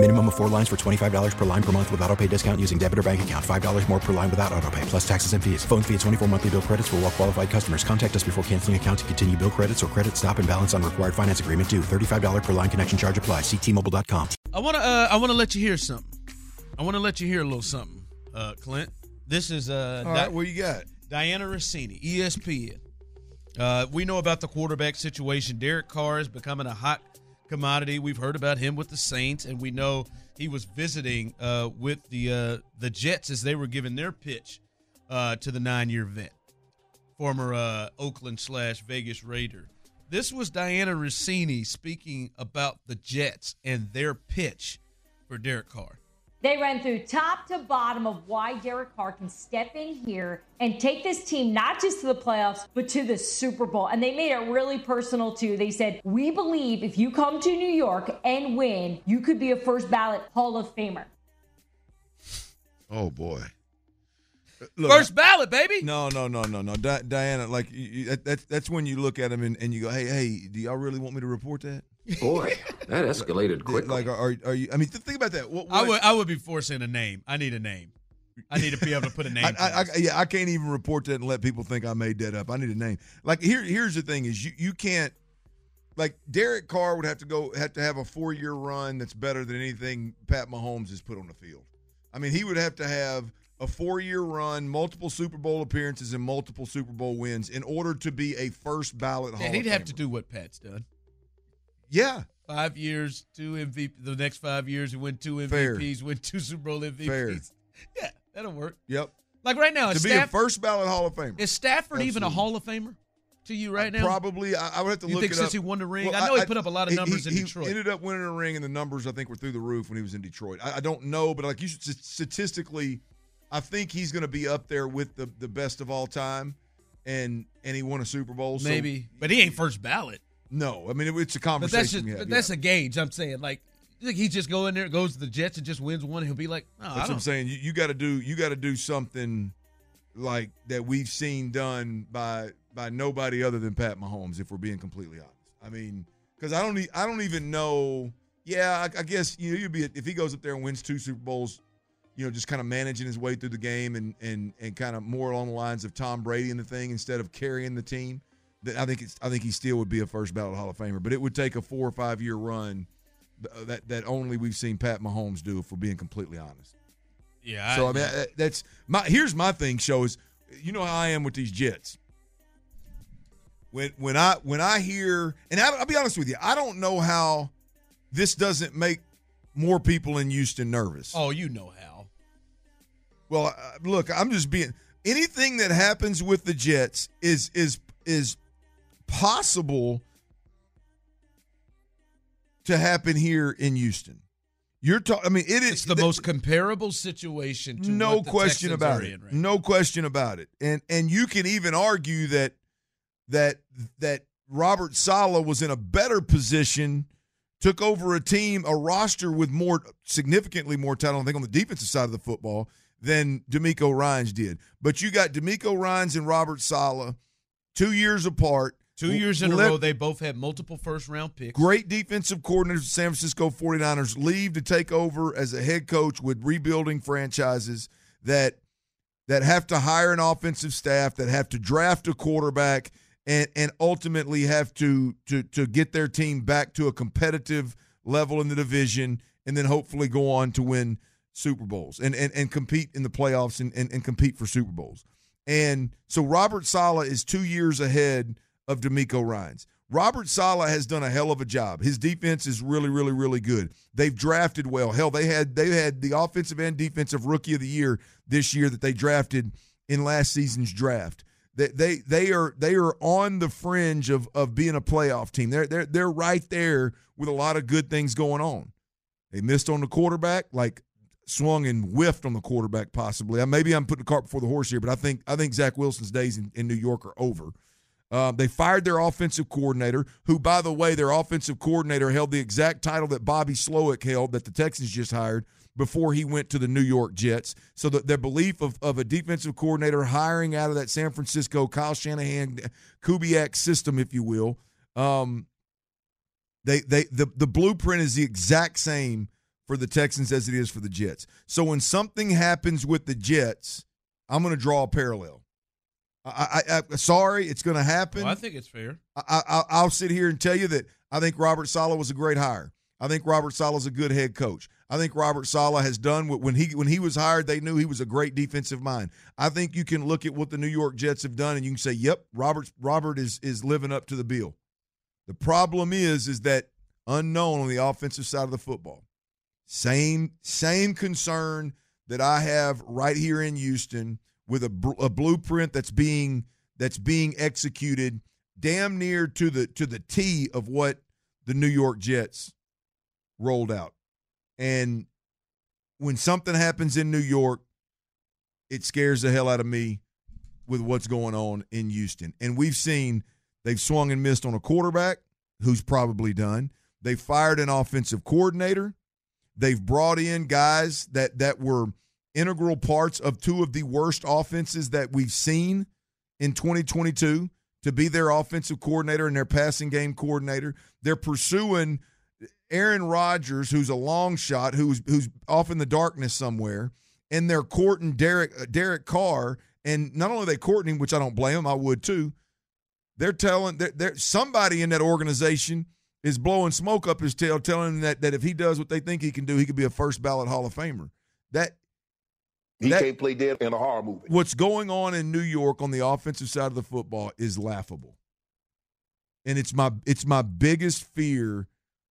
Minimum of four lines for $25 per line per month with auto pay discount using debit or bank account. $5 more per line without auto pay, plus taxes and fees. Phone fee at 24 monthly bill credits for all well qualified customers. Contact us before canceling account to continue bill credits or credit stop and balance on required finance agreement due. $35 per line connection charge apply. Ctmobile.com. I want to uh, I want to let you hear something. I want to let you hear a little something, uh, Clint. This is uh, All right, what you got? Dianna Russini, ESPN. Uh, we know about the quarterback situation. Derek Carr is becoming a hot commodity. We've heard about him with the Saints, and we know he was visiting uh, with the uh, the Jets as they were giving their pitch uh, to the nine year vet, former uh, Oakland slash Vegas Raider. This was Dianna Russini speaking about the Jets and their pitch for Derek Carr. They ran through top to bottom of why Derek Carr can step in here and take this team not just to the playoffs, but to the Super Bowl. And they made it really personal too. They said, We believe if you come to New York and win, you could be a first ballot Hall of Famer. Oh boy. Look, First ballot, baby. No, no, no, no, no. Di- Dianna, like you, you, that's that's when you look at him and, and you go, hey, hey, do y'all really want me to report that? Boy, that escalated quickly. Like, are, are you? I mean, think about that. What, what, I would I would be forcing a name. I need a name. I need to be able to put a name. I, I, I, yeah, I can't even report that and let people think I made that up. I need a name. Like here, here's the thing: is you you can't. Like Derek Carr would have to go have to have a four year run that's better than anything Pat Mahomes has put on the field. I mean, he would have to have a four year run, multiple Super Bowl appearances, and multiple Super Bowl wins in order to be a first ballot Hall. And he'd have to do what Pat's done. Yeah. Five years, two MVP. The next five years, he win two MVPs, win two Super Bowl MVPs. Fair. Yeah, that'll work. Yep. Like right now, to is be Staff- a first ballot Hall of Famer. Is Stafford even a Hall of Famer to you right uh, now? Probably. I, I would have to You look think it since up. he won the ring? Well, I know he put up a lot of numbers he, in he Detroit. ended up winning a ring, and the numbers I think were through the roof when he was in Detroit. I, I don't know, but like you should statistically, I think he's going to be up there with the the best of all time, and and he won a Super Bowl. so- Maybe, but he ain't first ballot. No, I mean it, it's a But conversation. that's just have, but yeah. that's a gauge. I'm saying like. Think he just go in there, goes to the Jets, and just wins one? He'll be like, oh, That's what. I'm saying. You, you got to do you got to do something like that we've seen done by by nobody other than Pat Mahomes. If we're being completely honest, I mean, because I don't I don't even know. Yeah, I, I guess you know, you'd be if he goes up there and wins two Super Bowls, you know, just kind of managing his way through the game and and and kind of more along the lines of Tom Brady and the thing instead of carrying the team. That I think it's I think he still would be a first ballot Hall of Famer, but it would take a four or five year run that that only we've seen Pat Mahomes do. If we're being completely honest. yeah. So I mean, that- that's my. Here's my thing. Show is you know how I am with these Jets. When when I when I hear, and I, I'll be honest with you, I don't know how this doesn't make more people in Houston nervous. oh, you know how. Well, uh, look, I'm just being anything that happens with the Jets is is is possible to happen here in Houston. You're talking. I mean, it is It's the most comparable situation. To no what the question Texans about it. in right no question about it. And and you can even argue that that that Robert Saleh was in a better position, took over a team, a roster with more significantly more talent, I think, on the defensive side of the football than DeMeco Ryans did. But you got DeMeco Ryans and Robert Saleh two years apart. Two years in a row, they both had multiple first round picks. Great defensive coordinators, the San Francisco 49ers, leave to take over as a head coach with rebuilding franchises that that have to hire an offensive staff, that have to draft a quarterback, and and ultimately have to to to get their team back to a competitive level in the division, and then hopefully go on to win Super Bowls and and, and compete in the playoffs and, and, and compete for Super Bowls. And so Robert Saleh is two years ahead of DeMeco Ryans. Robert Saleh has done a hell of a job. His defense is really, really, really good. They've drafted well. Hell, they had they had the offensive and defensive rookie of the year this year that they drafted in last season's draft. They they they are they are on the fringe of of being a playoff team. They're they're they're right there with a lot of good things going on. They missed on the quarterback, like swung and whiffed on the quarterback possibly. Maybe I'm putting the cart before the horse here, but I think I think Zach Wilson's days in, in New York are over. Uh, they fired their offensive coordinator, who, by the way, their offensive coordinator held the exact title that Bobby Slowik held that the Texans just hired before he went to the New York Jets. So the, their belief of, of a defensive coordinator hiring out of that San Francisco Kyle Shanahan Kubiak system, if you will, um, they they the, the blueprint is the exact same for the Texans as it is for the Jets. So when something happens with the Jets, I'm going to draw a parallel. I, I, I sorry, it's going to happen. Well, I think it's fair. I, I, will sit here and tell you that I think Robert Saleh was a great hire. I think Robert Saleh is a good head coach. I think Robert Saleh has done what when he when he was hired, they knew he was a great defensive mind. I think you can look at what the New York Jets have done and you can say, "Yep, Robert Robert is is living up to the bill." The problem is is that unknown on the offensive side of the football. Same same concern that I have right here in Houston with a, a blueprint that's being that's being executed damn near to the to the T of what the New York Jets rolled out. And when something happens in New York, it scares the hell out of me with what's going on in Houston. And we've seen they've swung and missed on a quarterback who's probably done. They fired an offensive coordinator. They've brought in guys that that were integral parts of two of the worst offenses that we've seen in 2022 to be their offensive coordinator and their passing game coordinator. They're pursuing Aaron Rodgers, who's a long shot, who's who's off in the darkness somewhere, and they're courting Derek uh, Derek Carr. And not only they courting him, which I don't blame them, I would too. They're telling they're, they're, somebody in that organization is blowing smoke up his tail, telling him that that if he does what they think he can do, he could be a first ballot Hall of Famer. That he that, can't play dead in a horror movie. What's going on in New York on the offensive side of the football is laughable, and it's my it's my biggest fear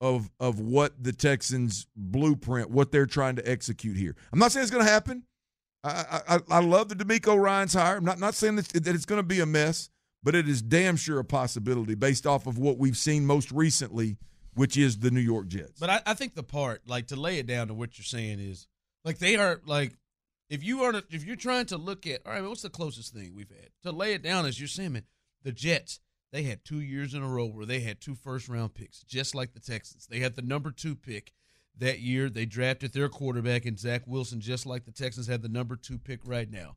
of of what the Texans blueprint, what they're trying to execute here. I'm not saying it's going to happen. I, I I love the DeMeco Ryans hire. I'm not not saying that, that it's going to be a mess, but it is damn sure a possibility based off of what we've seen most recently, which is the New York Jets. But I, I think the part, like to lay it down to what you're saying is, like they are like if you are if you're trying to look at all right, what's the closest thing we've had to lay it down as you're saying, the Jets they had two years in a row where they had two first round picks, just like the Texans. They had the number two pick that year. They drafted their quarterback in Zach Wilson, just like the Texans had the number two pick right now.